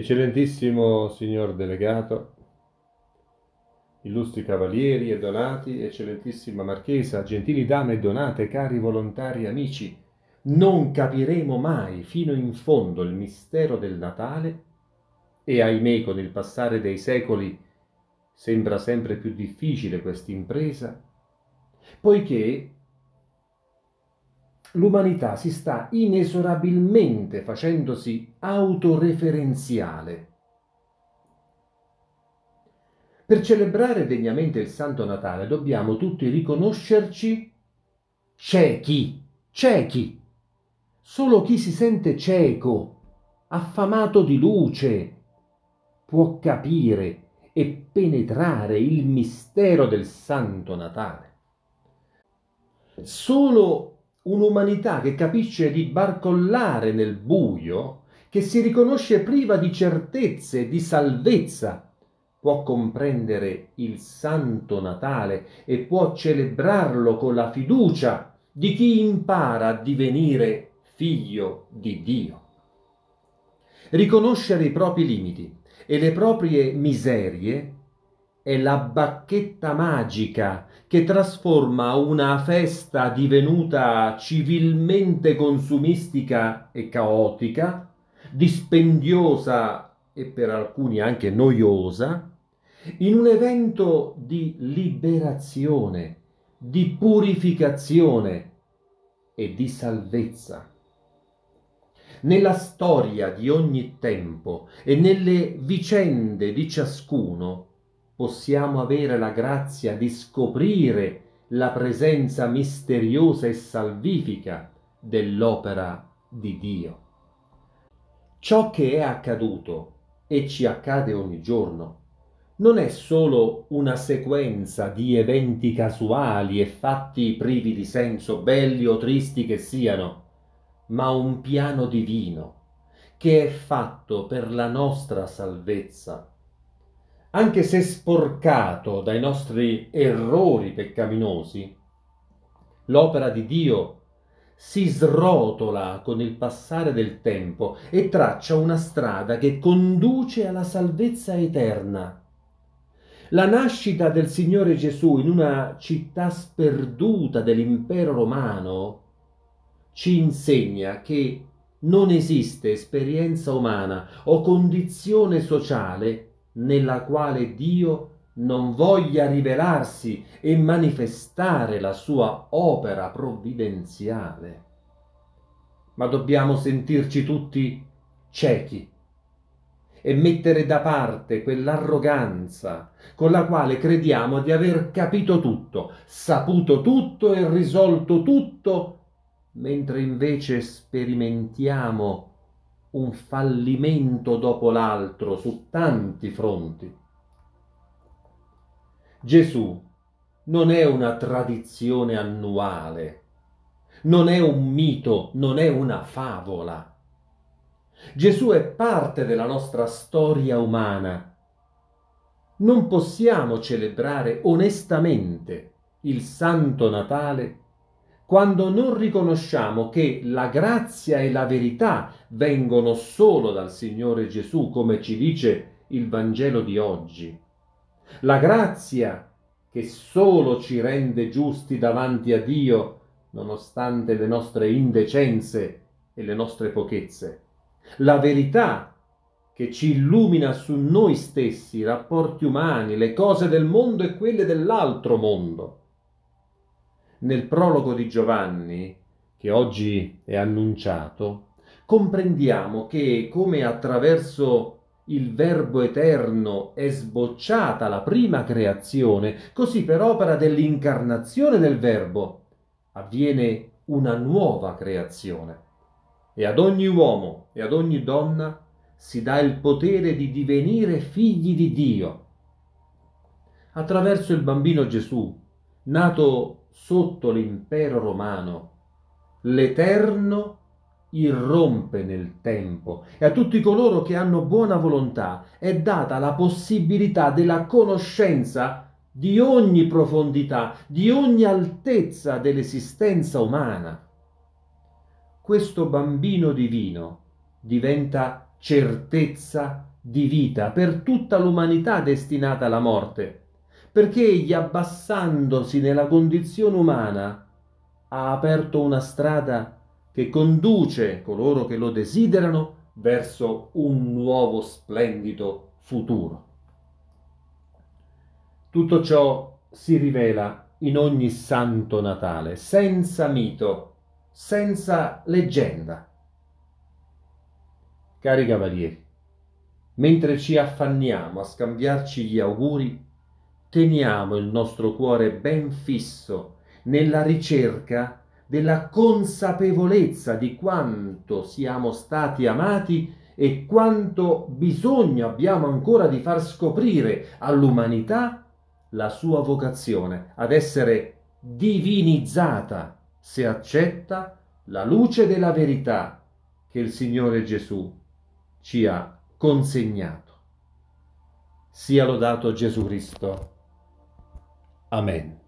Eccellentissimo signor delegato, illustri cavalieri e donati, eccellentissima marchesa, gentili dame donate, cari volontari amici, non capiremo mai fino in fondo il mistero del Natale e ahimè con il passare dei secoli sembra sempre più difficile questa impresa, poiché l'umanità si sta inesorabilmente facendosi autoreferenziale. Per celebrare degnamente il Santo Natale dobbiamo tutti riconoscerci ciechi, ciechi. Solo chi si sente cieco, affamato di luce, può capire e penetrare il mistero del Santo Natale. Solo un'umanità che capisce di barcollare nel buio, che si riconosce priva di certezze, di salvezza, può comprendere il Santo Natale e può celebrarlo con la fiducia di chi impara a divenire figlio di Dio. Riconoscere i propri limiti e le proprie miserie è la bacchetta magica che trasforma una festa divenuta civilmente consumistica e caotica, dispendiosa e per alcuni anche noiosa, in un evento di liberazione, di purificazione e di salvezza. Nella storia di ogni tempo e nelle vicende di ciascuno possiamo avere la grazia di scoprire la presenza misteriosa e salvifica dell'opera di Dio. Ciò che è accaduto e ci accade ogni giorno non è solo una sequenza di eventi casuali e fatti privi di senso, belli o tristi che siano, ma un piano divino che è fatto per la nostra salvezza anche se sporcato dai nostri errori peccaminosi, l'opera di Dio si srotola con il passare del tempo e traccia una strada che conduce alla salvezza eterna. La nascita del Signore Gesù in una città sperduta dell'impero romano ci insegna che non esiste esperienza umana o condizione sociale nella quale Dio non voglia rivelarsi e manifestare la sua opera provvidenziale. Ma dobbiamo sentirci tutti ciechi e mettere da parte quell'arroganza con la quale crediamo di aver capito tutto, saputo tutto e risolto tutto, mentre invece sperimentiamo un fallimento dopo l'altro su tanti fronti. Gesù non è una tradizione annuale, non è un mito, non è una favola. Gesù è parte della nostra storia umana. Non possiamo celebrare onestamente il Santo Natale quando non riconosciamo che la grazia e la verità vengono solo dal Signore Gesù, come ci dice il Vangelo di oggi. La grazia che solo ci rende giusti davanti a Dio, nonostante le nostre indecenze e le nostre pochezze. La verità che ci illumina su noi stessi, i rapporti umani, le cose del mondo e quelle dell'altro mondo nel prologo di Giovanni, che oggi è annunciato, comprendiamo che come attraverso il Verbo eterno è sbocciata la prima creazione, così per opera dell'incarnazione del Verbo avviene una nuova creazione. E ad ogni uomo e ad ogni donna si dà il potere di divenire figli di Dio. Attraverso il bambino Gesù, nato sotto l'impero romano, l'Eterno irrompe nel tempo e a tutti coloro che hanno buona volontà è data la possibilità della conoscenza di ogni profondità, di ogni altezza dell'esistenza umana. Questo bambino divino diventa certezza di vita per tutta l'umanità destinata alla morte, perché egli abbassandosi nella condizione umana ha aperto una strada che conduce coloro che lo desiderano verso un nuovo splendido futuro. Tutto ciò si rivela in ogni santo Natale, senza mito, senza leggenda. Cari cavalieri, mentre ci affanniamo a scambiarci gli auguri, teniamo il nostro cuore ben fisso nella ricerca della consapevolezza di quanto siamo stati amati e quanto bisogno abbiamo ancora di far scoprire all'umanità la sua vocazione ad essere divinizzata se accetta la luce della verità che il Signore Gesù ci ha consegnato. Sia lodato Gesù Cristo. Amen.